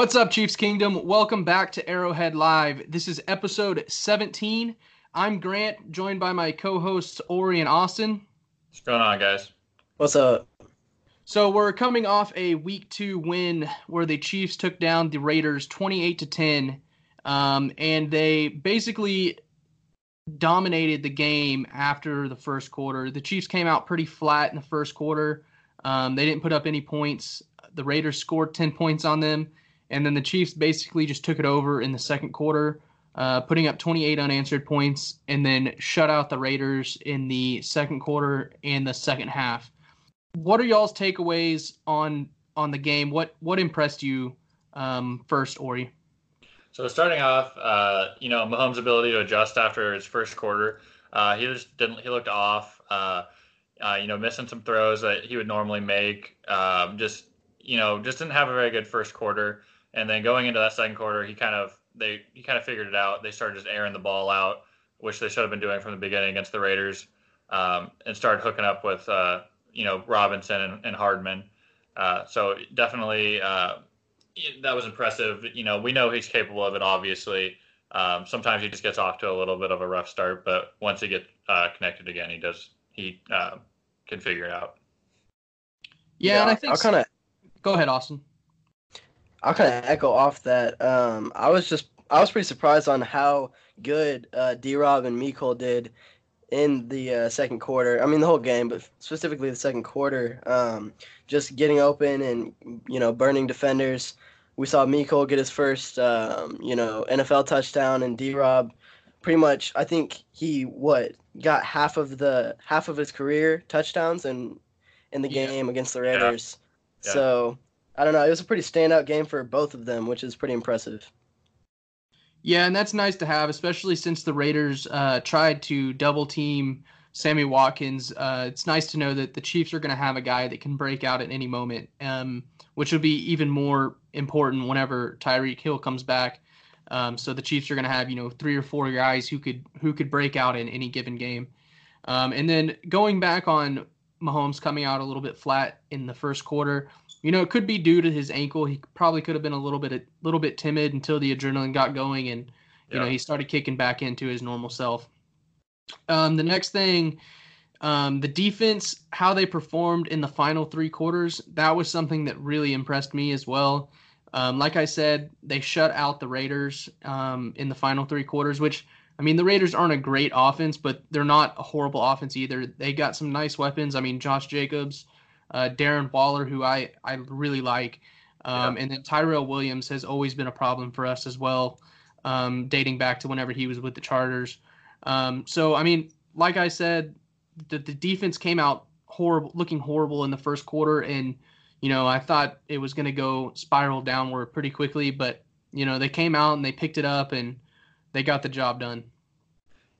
What's up, Chiefs Kingdom? Welcome back to Arrowhead Live. This is episode 17. I'm Grant, joined by my co hosts, Ori and Austin. What's going on, guys? What's up? So, we're coming off a week two win where the Chiefs took down the Raiders 28 to 10. Um, and they basically dominated the game after the first quarter. The Chiefs came out pretty flat in the first quarter. Um, they didn't put up any points. The Raiders scored 10 points on them and then the Chiefs basically just took it over in the second quarter, uh, putting up 28 unanswered points, and then shut out the Raiders in the second quarter and the second half. What are y'all's takeaways on on the game? What what impressed you um, first, Ori? So starting off, uh, you know, Mahomes' ability to adjust after his first quarter, uh, he just didn't. He looked off. Uh, uh you know, missing some throws that he would normally make. Um, just you know, just didn't have a very good first quarter. And then going into that second quarter, he kind of they he kind of figured it out. They started just airing the ball out, which they should have been doing from the beginning against the Raiders, um, and started hooking up with uh, you know Robinson and, and Hardman. Uh, so definitely uh, that was impressive. You know we know he's capable of it. Obviously, um, sometimes he just gets off to a little bit of a rough start, but once he gets uh, connected again, he does he uh, can figure it out. Yeah, yeah and I think I'll kind of go ahead, Austin. I'll kind of echo off that. Um, I was just I was pretty surprised on how good uh, D Rob and Mecole did in the uh, second quarter. I mean the whole game, but specifically the second quarter. Um, just getting open and you know burning defenders. We saw Mecole get his first um, you know NFL touchdown, and D Rob pretty much I think he what got half of the half of his career touchdowns in in the game against the Raiders. Yeah. Yeah. So I don't know. It was a pretty standout game for both of them, which is pretty impressive. Yeah, and that's nice to have, especially since the Raiders uh, tried to double team Sammy Watkins. Uh, it's nice to know that the Chiefs are going to have a guy that can break out at any moment, um, which will be even more important whenever Tyreek Hill comes back. Um, so the Chiefs are going to have you know three or four guys who could who could break out in any given game. Um, and then going back on Mahomes coming out a little bit flat in the first quarter. You know, it could be due to his ankle. He probably could have been a little bit a little bit timid until the adrenaline got going and you yeah. know he started kicking back into his normal self. Um, the next thing, um, the defense, how they performed in the final three quarters, that was something that really impressed me as well. Um, like I said, they shut out the Raiders um, in the final three quarters, which I mean the Raiders aren't a great offense, but they're not a horrible offense either. They got some nice weapons. I mean Josh Jacobs uh, Darren Waller, who I, I really like. Um, yeah. And then Tyrell Williams has always been a problem for us as well, um, dating back to whenever he was with the Chargers. Um, so, I mean, like I said, the, the defense came out horrible, looking horrible in the first quarter. And, you know, I thought it was going to go spiral downward pretty quickly, but, you know, they came out and they picked it up and they got the job done.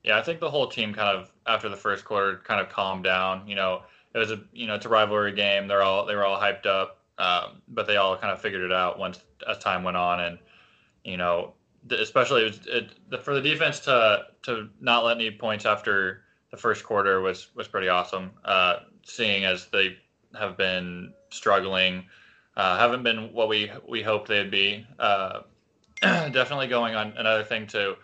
Yeah, I think the whole team kind of, after the first quarter, kind of calmed down. You know, it was a you know it's a rivalry game. They're all they were all hyped up, um, but they all kind of figured it out once as time went on, and you know especially it was, it, for the defense to to not let any points after the first quarter was was pretty awesome. Uh, seeing as they have been struggling, uh, haven't been what we we hoped they'd be. Uh, definitely going on another thing to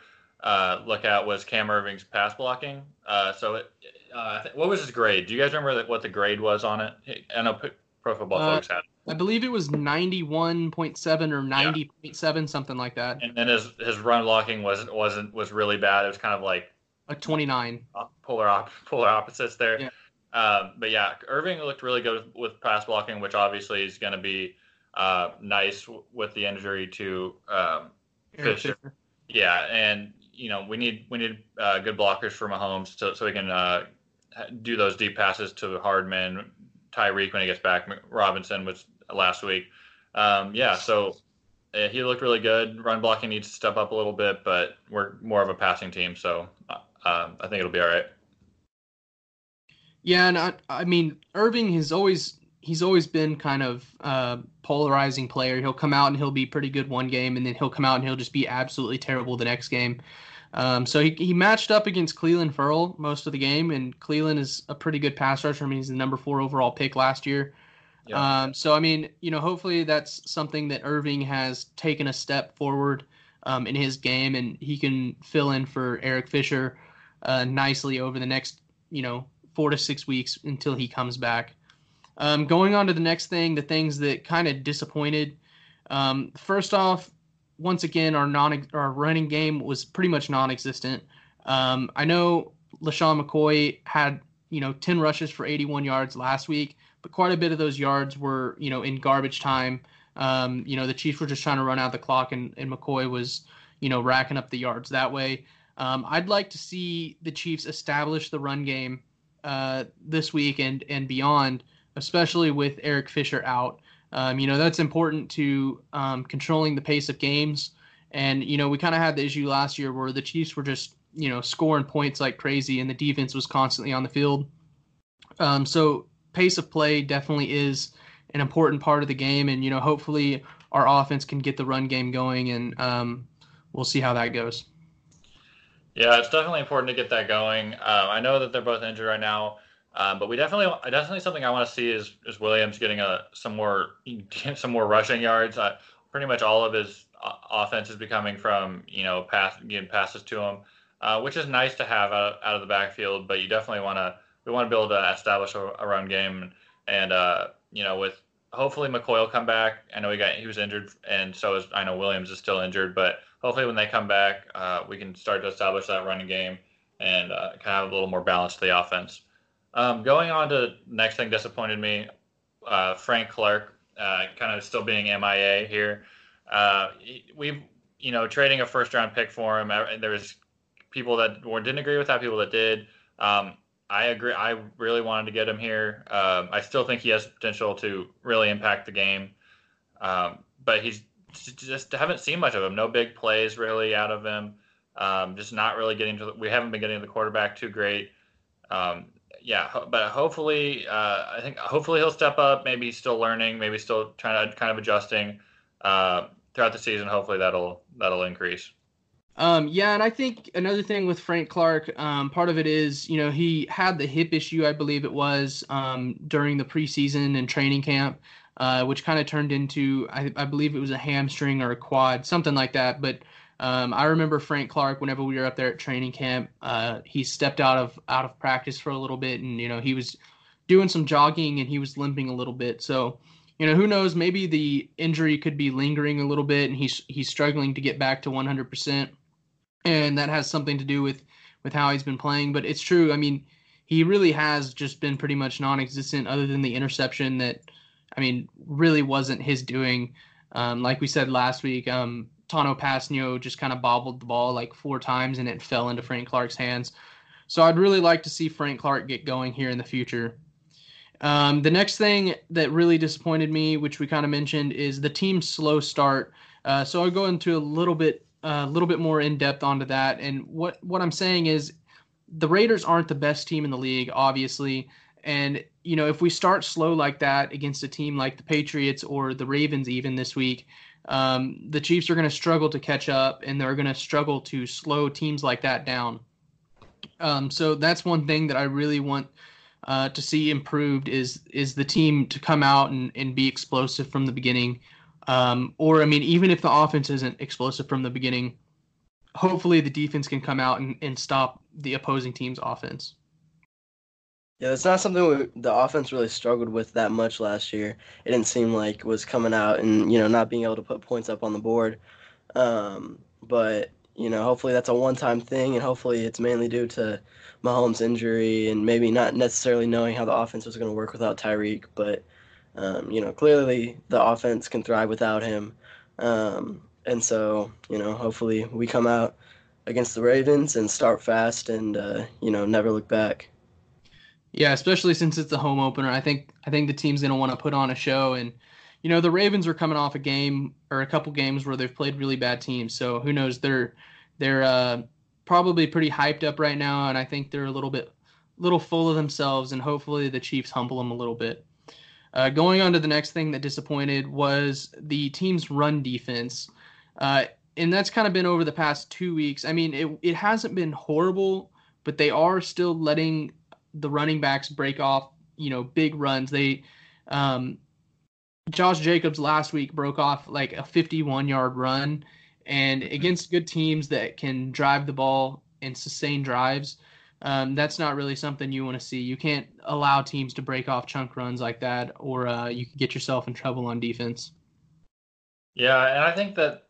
uh, look at was Cam Erving's pass blocking. Uh, so it, uh, what was his grade? Do you guys remember what the grade was on it? I know Pro Football uh, Focus had. I believe it was ninety-one point seven or ninety point yeah. seven, something like that. And then his his run blocking wasn't wasn't was really bad. It was kind of like a twenty-nine. Uh, polar op- polar opposites there. Yeah. Um, but yeah, Erving looked really good with, with pass blocking, which obviously is going to be uh, nice w- with the injury to um, Fisher. Fisher. Yeah, and you know we need we need uh, good blockers for Mahomes to, so we can uh, do those deep passes to Hardman, Tyreek when he gets back. Robinson was last week. Um, yeah, so uh, he looked really good. Run blocking needs to step up a little bit, but we're more of a passing team, so uh, I think it'll be all right. Yeah, and I, I mean Erving has always he's always been kind of a polarizing player. He'll come out and he'll be pretty good one game, and then he'll come out and he'll just be absolutely terrible the next game. Um, so he, he matched up against Clelin Ferrell most of the game, and Clelin is a pretty good pass rusher. I mean, he's the number four overall pick last year. Yeah. Um, so I mean, you know, hopefully that's something that Erving has taken a step forward um, in his game, and he can fill in for Eric Fisher uh, nicely over the next, you know, four to six weeks until he comes back. Um, going on to the next thing, the things that kind of disappointed. Um, first off, once again, our non our running game was pretty much non-existent. Um, I know LeSean McCoy had you know 10 rushes for 81 yards last week, but quite a bit of those yards were you know in garbage time. Um, you know the Chiefs were just trying to run out the clock, and, and McCoy was you know racking up the yards that way. Um, I'd like to see the Chiefs establish the run game uh, this week and and beyond, especially with Eric Fisher out. Um, you know that's important to um, controlling the pace of games. And you know we kind of had the issue last year where the Chiefs were just you know scoring points like crazy, and the defense was constantly on the field. Um, so pace of play definitely is an important part of the game, and you know hopefully our offense can get the run game going, and um, we'll see how that goes. Yeah, it's definitely important to get that going. Um, I know that they're both injured right now, um, but we definitely, definitely something I want to see is is Williams getting a some more some more rushing yards. Pretty much all of his uh, offense is becoming from you know pass getting passes to him, uh, which is nice to have out, out of the backfield. But you definitely want to we want to be able to establish a, a run game, and uh, you know with hopefully McCoy will come back. I know he got he was injured, and so is I know Williams is still injured, but hopefully when they come back, uh, we can start to establish that running game and uh, kind of have a little more balance to the offense. Um, going on to next thing disappointed me, uh, Frank Clark uh, kind of still being MIA here. Uh, we've you know trading a first round pick for him. There was people that didn't agree with that, people that did. Um, I agree. I really wanted to get him here. Um, I still think he has potential to really impact the game, um, but he's just haven't seen much of him. No big plays really out of him. Um, just not really getting to. The, we haven't been getting the quarterback too great. Yeah, but hopefully, uh, I think hopefully he'll step up. Maybe he's still learning. Maybe still trying to kind of adjusting uh, throughout the season. Hopefully that'll that'll increase. Um, yeah, and I think another thing with Frank Clark, um, part of it is, you know, he had the hip issue, I believe it was, um, during the preseason and training camp uh, which kind of turned into I, I, believe it was a hamstring or a quad, something like that. But um, I remember Frank Clark whenever we were up there at training camp, uh, he stepped out of out of practice for a little bit, and you know he was doing some jogging and he was limping a little bit. So you know who knows, maybe the injury could be lingering a little bit, and he's he's struggling to get back to 100%, and that has something to do with with how he's been playing. But it's true. I mean. He really has just been pretty much non-existent, other than the interception that I mean, really wasn't his doing. Um, like we said last week, um, Tanoh Kpassagnon just kind of bobbled the ball like four times and it fell into Frank Clark's hands. So I'd really like to see Frank Clark get going here in the future. Um, the next thing that really disappointed me, which we kind of mentioned, is the team's slow start. Uh, so I'll go into a little bit, a uh, little bit more in depth onto that. And what what I'm saying is, the Raiders aren't the best team in the league, obviously. And you know, if we start slow like that against a team like the Patriots or the Ravens, even this week, um, the Chiefs are going to struggle to catch up, and they're going to struggle to slow teams like that down. Um, so that's one thing that I really want uh, to see improved is is the team to come out and, and be explosive from the beginning. Um, or I mean, even if the offense isn't explosive from the beginning, hopefully the defense can come out and, and stop the opposing team's offense. Yeah, it's not something we, the offense really struggled with that much last year. It didn't seem like was coming out and you know not being able to put points up on the board. Um, but you know, hopefully that's a one-time thing, and hopefully it's mainly due to Mahomes' injury and maybe not necessarily knowing how the offense was going to work without Tyreek. But um, you know, clearly the offense can thrive without him. Um, and so you know, hopefully we come out against the Ravens and start fast and uh, you know never look back. Yeah, especially since it's a home opener. I think I think the team's going to want to put on a show and you know, the Ravens are coming off a game or a couple games where they've played really bad teams. So who knows? They're they're uh, probably pretty hyped up right now, and I think they're a little bit little full of themselves. And hopefully the Chiefs humble them a little bit. Uh, going on to the next thing that disappointed was the team's run defense, uh, and that's kind of been over the past two weeks. I mean, it it hasn't been horrible, but they are still letting the running backs break off, you know, big runs. They, um, Josh Jacobs last week broke off like a 51 yard run, and against good teams that can drive the ball and sustain drives, um, that's not really something you want to see. You can't allow teams to break off chunk runs like that, or uh, you could get yourself in trouble on defense. Yeah, and I think that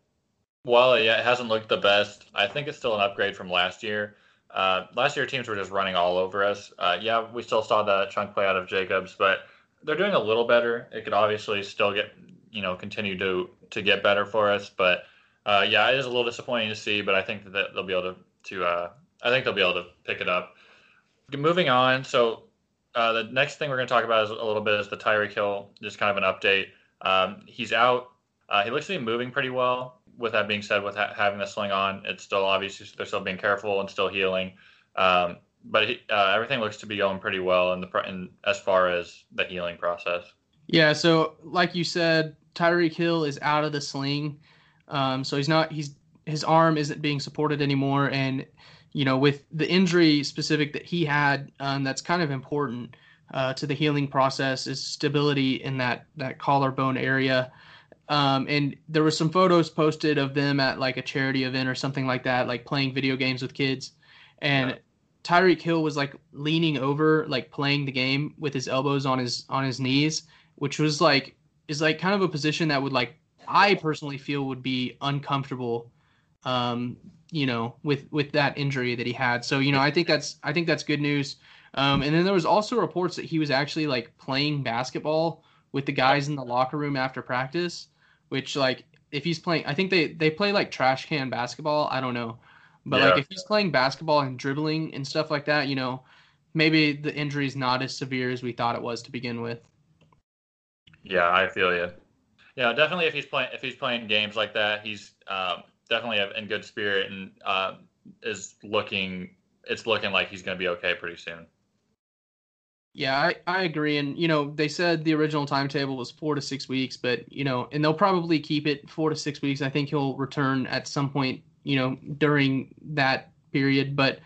while it hasn't looked the best, I think it's still an upgrade from last year. Uh, last year, teams were just running all over us. Uh, yeah, we still saw that chunk play out of Jacobs, but they're doing a little better. It could obviously still get, you know, continue to to get better for us. But uh, yeah, it is a little disappointing to see. But I think that they'll be able to to uh, I think they'll be able to pick it up. Moving on, so uh, the next thing we're going to talk about is a little bit is the Tyreek Hill, just kind of an update. Um, he's out. Uh, he looks to be moving pretty well with that being said, with ha- having the sling on, it's still obviously they're still being careful and still healing. Um, but he, uh, everything looks to be going pretty well in the in, as far as the healing process. Yeah. So, like you said, Tyreek Hill is out of the sling, um, so he's not. He's his arm isn't being supported anymore, and you know, with the injury specific that he had, um, that's kind of important uh, to the healing process is stability in that that collarbone area. Um, and there were some photos posted of them at like a charity event or something like that, like playing video games with kids. And yeah. Tyreek Hill was like leaning over, like playing the game with his elbows on his on his knees, which was like is like kind of a position that would like I personally feel would be uncomfortable. Um, you know, with with that injury that he had. So you know, I think that's I think that's good news. Um, and then there was also reports that he was actually like playing basketball with the guys in the locker room after practice which like if he's playing, I think they they play like trash can basketball. I don't know, but yeah. like if he's playing basketball and dribbling and stuff like that, you know, maybe the injury is not as severe as we thought it was to begin with. Yeah, I feel you. Yeah, definitely. If he's playing if he's playing games like that, he's um, definitely in good spirit and uh, is looking. It's looking like he's going to be okay pretty soon. Yeah, I, I agree. And, you know, they said the original timetable was four to six weeks, but, you know, and they'll probably keep it four to six weeks. I think he'll return at some point, you know, during that period. But,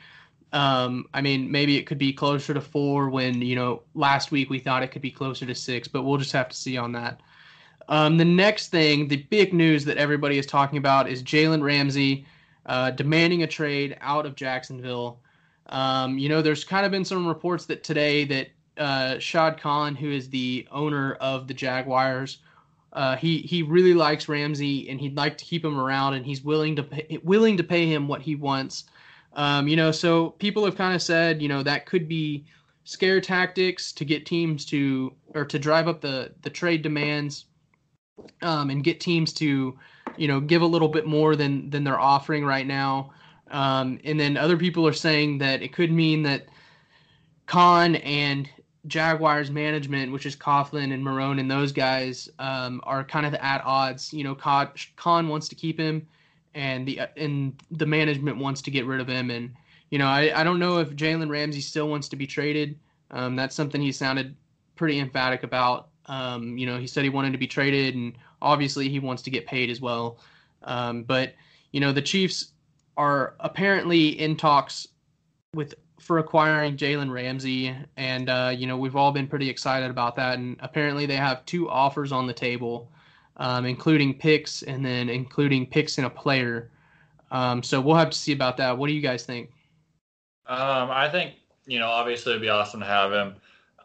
um, I mean, maybe it could be closer to four when, you know, last week we thought it could be closer to six, but we'll just have to see on that. Um, the next thing, the big news that everybody is talking about is Jalen Ramsey uh, demanding a trade out of Jacksonville. Um, you know, there's kind of been some reports that today that uh, Shad Khan, who is the owner of the Jaguars. Uh, he he really likes Ramsey and he'd like to keep him around and he's willing to pay, willing to pay him what he wants. Um, you know, so people have kind of said, you know, that could be scare tactics to get teams to or to drive up the the trade demands um, and get teams to, you know, give a little bit more than than they're offering right now. Um, and then other people are saying that it could mean that Khan and Jaguars management, which is Coughlin and Marrone and those guys, um, are kind of at odds. You know, Khan wants to keep him, and the and the management wants to get rid of him. And you know, I, I don't know if Jalen Ramsey still wants to be traded. Um, that's something he sounded pretty emphatic about. Um, you know, he said he wanted to be traded, and obviously he wants to get paid as well. Um, but you know, the Chiefs are apparently in talks with for acquiring Jalen Ramsey, and uh, you know we've all been pretty excited about that. And apparently they have two offers on the table, um, including picks and then including picks in a player. Um, so we'll have to see about that. What do you guys think? Um, I think you know obviously it'd be awesome to have him.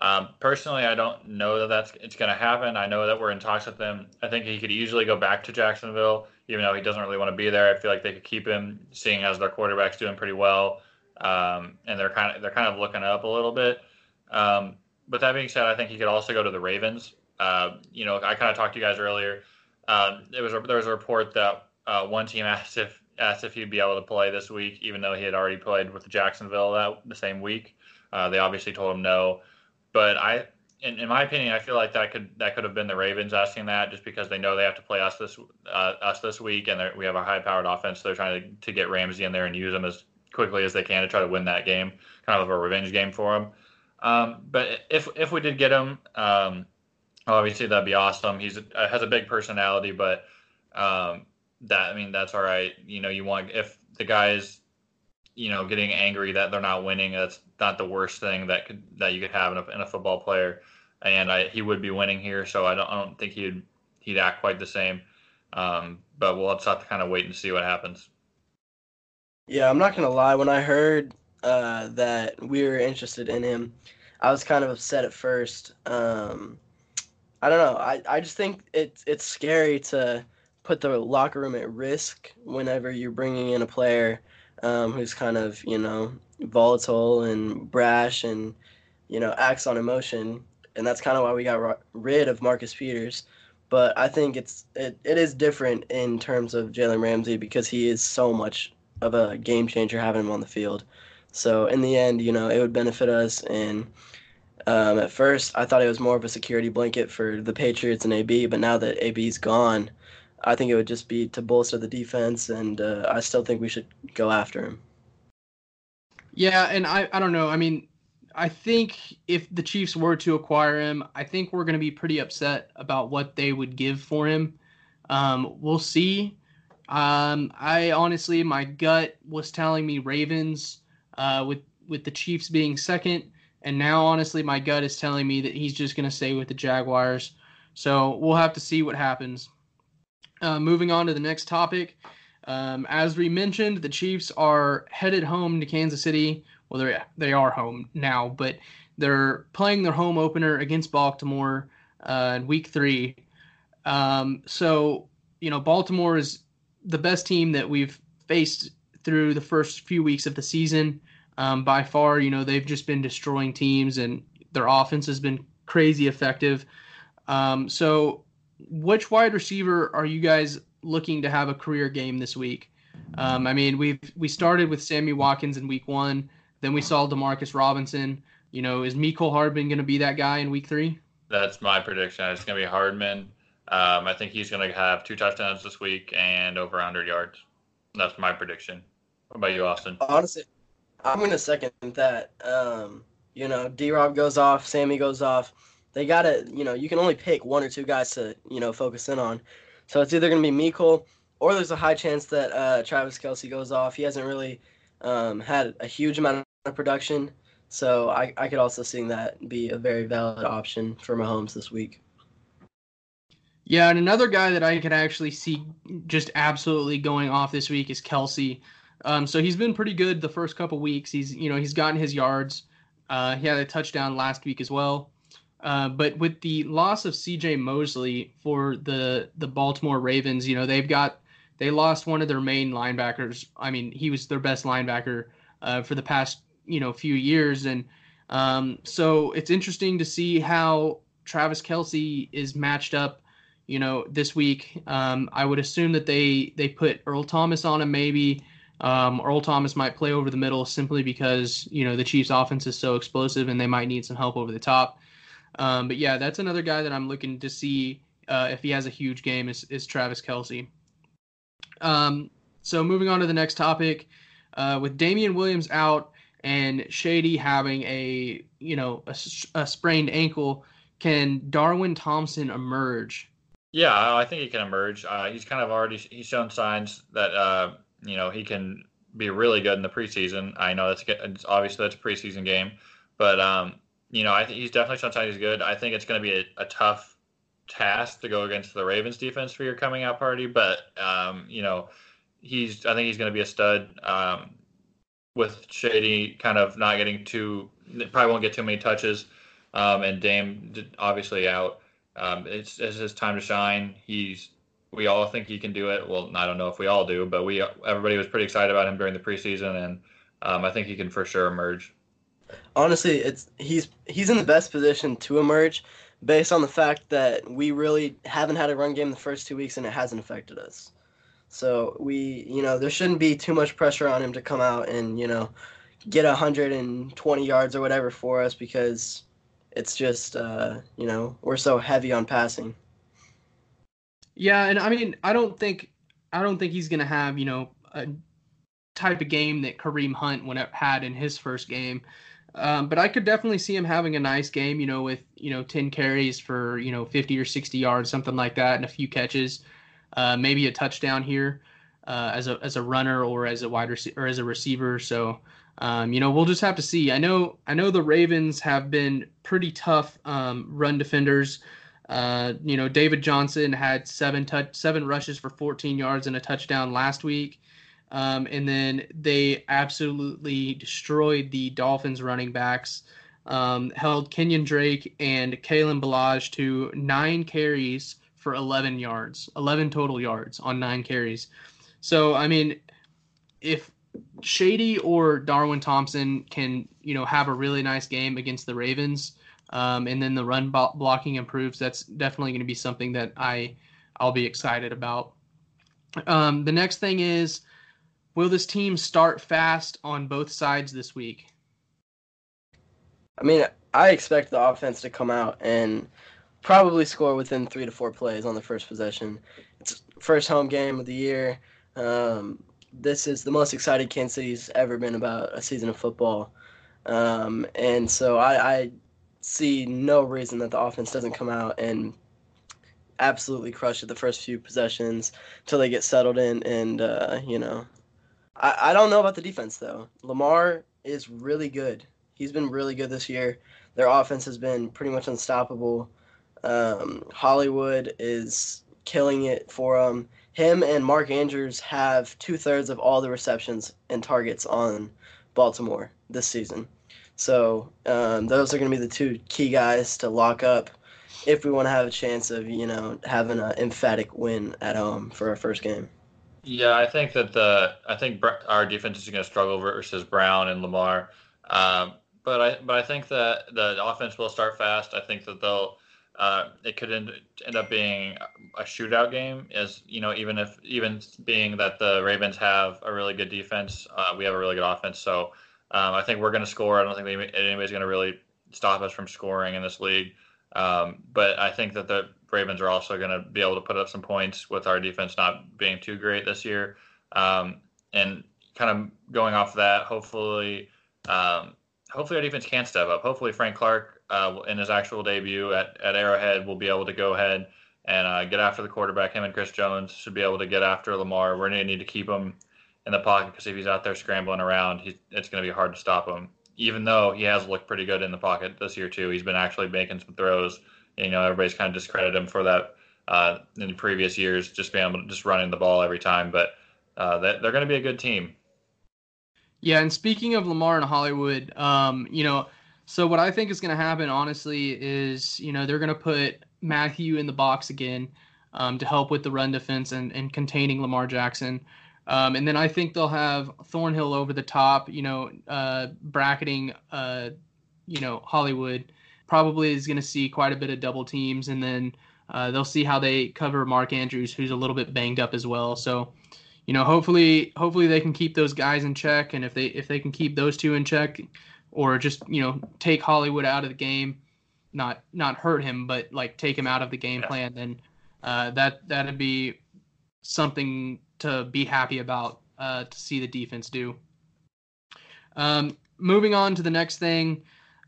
Um, personally, I don't know that that's it's going to happen. I know that we're in talks with him. I think he could easily go back to Jacksonville, even though he doesn't really want to be there. I feel like they could keep him, seeing as their quarterback's doing pretty well um, and they're kind of they're kind of looking up a little bit. Um, but that being said, I think he could also go to the Ravens. Uh, you know, I kind of talked to you guys earlier. Um, it was a, there was a report that uh, one team asked if asked if he'd be able to play this week, even though he had already played with Jacksonville that the same week. Uh, they obviously told him no, but I, in, in my opinion, I feel like that could that could have been the Ravens asking that just because they know they have to play us this uh, us this week, and we have a high powered offense. So they're trying to, to get Ramsey in there and use him as quickly as they can to try to win that game, kind of a revenge game for him. Um, but if if we did get him, um, obviously that'd be awesome. He's uh, has a big personality, but um, that I mean that's all right. You know, you want if the guys, you know, getting angry that they're not winning, that's not the worst thing that could that you could have in a, in a football player. and I, he would be winning here. So I don't I don't think he'd he'd act quite the same. Um, but we'll just have to kind of wait and see what happens. Yeah, I'm not gonna lie. When I heard uh, that we were interested in him, I was kind of upset at first. Um, I don't know. I, I just think it's it's scary to put the locker room at risk whenever you're bringing in a player um, who's kind of you know volatile and brash and you know acts on emotion, and that's kind of why we got rid of Marcus Peters. But I think it's it, it is different in terms of Jalen Ramsey because he is so much of a game changer having him on the field. So in the end, you know, it would benefit us. And um, at first, I thought it was more of a security blanket for the Patriots and AB. But now that AB's gone, I think it would just be to bolster the defense. And uh, I still think we should go after him. Yeah, and I, I don't know. I mean, I think if the Chiefs were to acquire him, I think we're going to be pretty upset about what they would give for him. Um, we'll see. Um, I honestly, my gut was telling me Ravens, uh, with with the Chiefs being second, and now honestly, my gut is telling me that he's just going to stay with the Jaguars. So we'll have to see what happens. Uh, moving on to the next topic. Um, as we mentioned, the Chiefs are headed home to Kansas City. Well, they they are home now, but they're playing their home opener against Baltimore uh, in Week Three. Um, so you know, Baltimore is the best team that we've faced through the first few weeks of the season. Um, by far, you know, they've just been destroying teams and their offense has been crazy effective. Um, so, which wide receiver are you guys looking to have a career game this week? Um, I mean, we've we started with Sammy Watkins in week one. Then we saw Demarcus Robinson. You know, is Mecole Hardman going to be that guy in week three? That's my prediction. It's going to be Hardman. Um, I think he's going to have two touchdowns this week and over 100 yards. That's my prediction. What about you, Austin? Honestly, I'm going to second that. Um, you know, D Rob goes off, Sammy goes off. They got to, you know, you can only pick one or two guys to, you know, focus in on. So it's either going to be Mecole or there's a high chance that uh, Travis Kelce goes off. He hasn't really um, had a huge amount of production. So I, I could also see that be a very valid option for Mahomes this week. Yeah, and another guy that I could actually see just absolutely going off this week is Kelce. Um, so he's been pretty good the first couple weeks. He's you know he's gotten his yards. Uh, he had a touchdown last week as well. Uh, but with the loss of C.J. Mosley for the the Baltimore Ravens, you know they've got they lost one of their main linebackers. I mean, he was their best linebacker uh, for the past you know few years, and um, so it's interesting to see how Travis Kelce is matched up you know, this week. Um, I would assume that they they put Earl Thomas on him maybe. Um, Earl Thomas might play over the middle simply because you know the Chiefs' offense is so explosive and they might need some help over the top. Um, but yeah, that's another guy that I'm looking to see uh, if he has a huge game is, is Travis Kelce. Um, so moving on to the next topic, uh, with Damien Williams out and Shady having a you know a, a sprained ankle, can Darwin Thompson emerge yeah, I think he can emerge. Uh, he's kind of already he's shown signs that uh, you know he can be really good in the preseason. I know that's it's obviously that's a preseason game, but um, you know I think he's definitely shown signs he's good. I think it's going to be a, a, tough task to go against the Ravens defense for your coming out party, but um, you know he's I think he's going to be a stud. Um, with Shady kind of not getting too probably won't get too many touches, um, and Dame obviously out. Um, it's, it's his time to shine. He's we all think he can do it. Well, I don't know if we all do, but we everybody was pretty excited about him during the preseason, and um, I think he can for sure emerge. Honestly, it's he's he's in the best position to emerge based on the fact that we really haven't had a run game the first two weeks and it hasn't affected us. So we, you know, there shouldn't be too much pressure on him to come out and you know get 120 yards or whatever for us because it's just uh, you know we're so heavy on passing. Yeah, and I mean I don't think I don't think he's gonna have you know a type of game that Kareem Hunt had in his first game. Um, but I could definitely see him having a nice game, you know, with you know ten carries for you know fifty or sixty yards, something like that, and a few catches, uh, maybe a touchdown here. uh, as a as a runner or as a wide receiver or as a receiver. So um, you know we'll just have to see. I know I know the Ravens have been pretty tough um, run defenders. Uh, you know David Johnson had seven touch seven rushes for 14 yards and a touchdown last week. Um, and then they absolutely destroyed the Dolphins running backs. Um, held Kenyon Drake and Kalen Ballage to nine carries for 11 yards, 11 total yards on nine carries. So, I mean, if Shady or Darwin Thompson can, you know, have a really nice game against the Ravens, um, and then the run blocking improves, that's definitely going to be something that I I'll be excited about. Um, the next thing is, will this team start fast on both sides this week? I mean, I expect the offense to come out and probably score within three to four plays on the first possession. It's first home game of the year. Um, this is the most excited Kansas City's ever been about a season of football, um, and so I, I see no reason that the offense doesn't come out and absolutely crush it the first few possessions until they get settled in. And uh, you know, I, I don't know about the defense though. Lamar is really good. He's been really good this year. Their offense has been pretty much unstoppable. Um, Hollywood is killing it for them. Him and Mark Andrews have two thirds of all the receptions and targets on Baltimore this season. So um, those are going to be the two key guys to lock up if we want to have a chance of you know having an emphatic win at home for our first game. Yeah, I think that the I think our defense is going to struggle versus Brown and Lamar. Um, but I but I think that the offense will start fast. I think that they'll uh, it could end, end up being a shootout game. As you know, even if even being that the Ravens have a really good defense, uh, we have a really good offense. So um, I think we're going to score. I don't think anybody's going to really stop us from scoring in this league. Um, but I think that the Ravens are also going to be able to put up some points with our defense not being too great this year. Um, and kind of going off of that, hopefully um, hopefully our defense can step up. Hopefully Frank Clark uh, in his actual debut at, at Arrowhead will be able to go ahead and uh, get after the quarterback. Him and Chris Jones should be able to get after Lamar. We're going to need to keep him in the pocket because if he's out there scrambling around, it's going to be hard to stop him. Even though he has looked pretty good in the pocket this year too, he's been actually making some throws. You know, everybody's kind of discredited him for that uh, in previous years, just being able to just running the ball every time. But uh, they're going to be a good team. Yeah, and speaking of Lamar and Hollywood, um, you know, so what I think is going to happen, honestly, is you know they're going to put Mathieu in the box again um, to help with the run defense and, and containing Lamar Jackson. Um, and then I think they'll have Thornhill over the top, you know, uh, bracketing, uh, you know, Hollywood. Probably is going to see quite a bit of double teams, and then uh, they'll see how they cover Mark Andrews, who's a little bit banged up as well. So you know, hopefully, hopefully they can keep those guys in check, and if they if they can keep those two in check, or just you know take Hollywood out of the game, not not hurt him, but like take him out of the game yeah. plan, then uh, that that'd be something to be happy about uh, to see the defense do. Um, moving on to the next thing,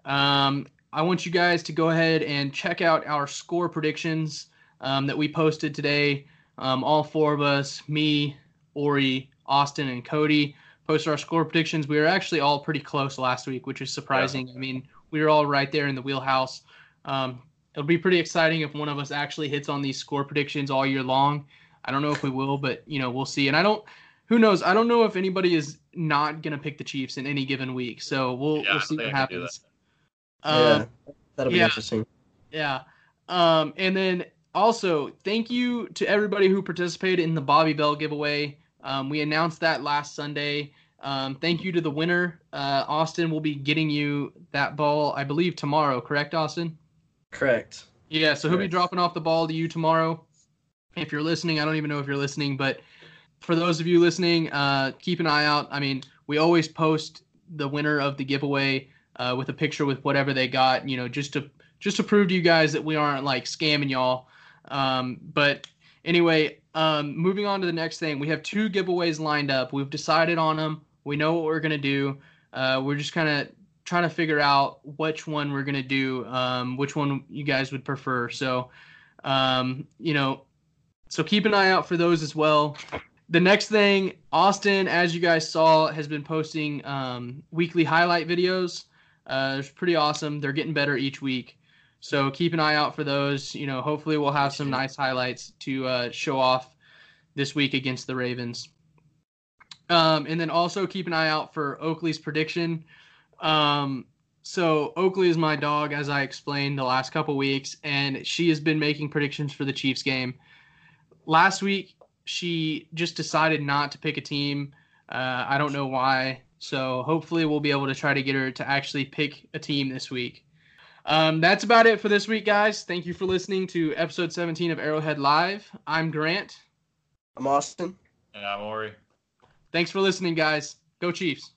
um, I want you guys to go ahead and check out our score predictions um, that we posted today. Um, all four of us, me, Ori, Austin, and Cody posted our score predictions. We were actually all pretty close last week, which is surprising. Yeah. I mean, we were all right there in the wheelhouse. Um, it'll be pretty exciting if one of us actually hits on these score predictions all year long. I don't know if we will, but you know, we'll see. And I don't who knows? I don't know if anybody is not gonna pick the Chiefs in any given week. So we'll yeah, we'll see what happens. Uh, yeah, that'll be yeah, interesting. Yeah. Um, and then also thank you to everybody who participated in the Bobby Bell giveaway. Um, we announced that last Sunday. Um, thank you to the winner. Uh, Austin will be getting you that ball, I believe, tomorrow. Correct, Austin? Correct. Yeah, so he'll be dropping off the ball to you tomorrow. If you're listening, I don't even know if you're listening, but for those of you listening, uh, keep an eye out. I mean, we always post the winner of the giveaway uh, with a picture with whatever they got, you know, just to just to prove to you guys that we aren't like scamming y'all. Um, but anyway, um, moving on to the next thing, we have two giveaways lined up. We've decided on them. We know what we're gonna do. Uh, we're just kind of trying to figure out which one we're gonna do, um, which one you guys would prefer. So, um, you know, so keep an eye out for those as well. the next thing, Austin, as you guys saw, has been posting um, weekly highlight videos. Uh, it's pretty awesome. They're getting better each week. So keep an eye out for those. You know, hopefully we'll have some nice highlights to uh, show off this week against the Ravens. Um, and then also keep an eye out for Oakley's prediction. Um, so Oakley is my dog, as I explained the last couple weeks, and she has been making predictions for the Chiefs game. Last week, she just decided not to pick a team. Uh, I don't know why. So hopefully, we'll be able to try to get her to actually pick a team this week. Um, that's about it for this week, guys. Thank you for listening to episode 17 of Arrowhead Live. I'm Grant. I'm Austin. And I'm Ori. Thanks for listening, guys. Go Chiefs.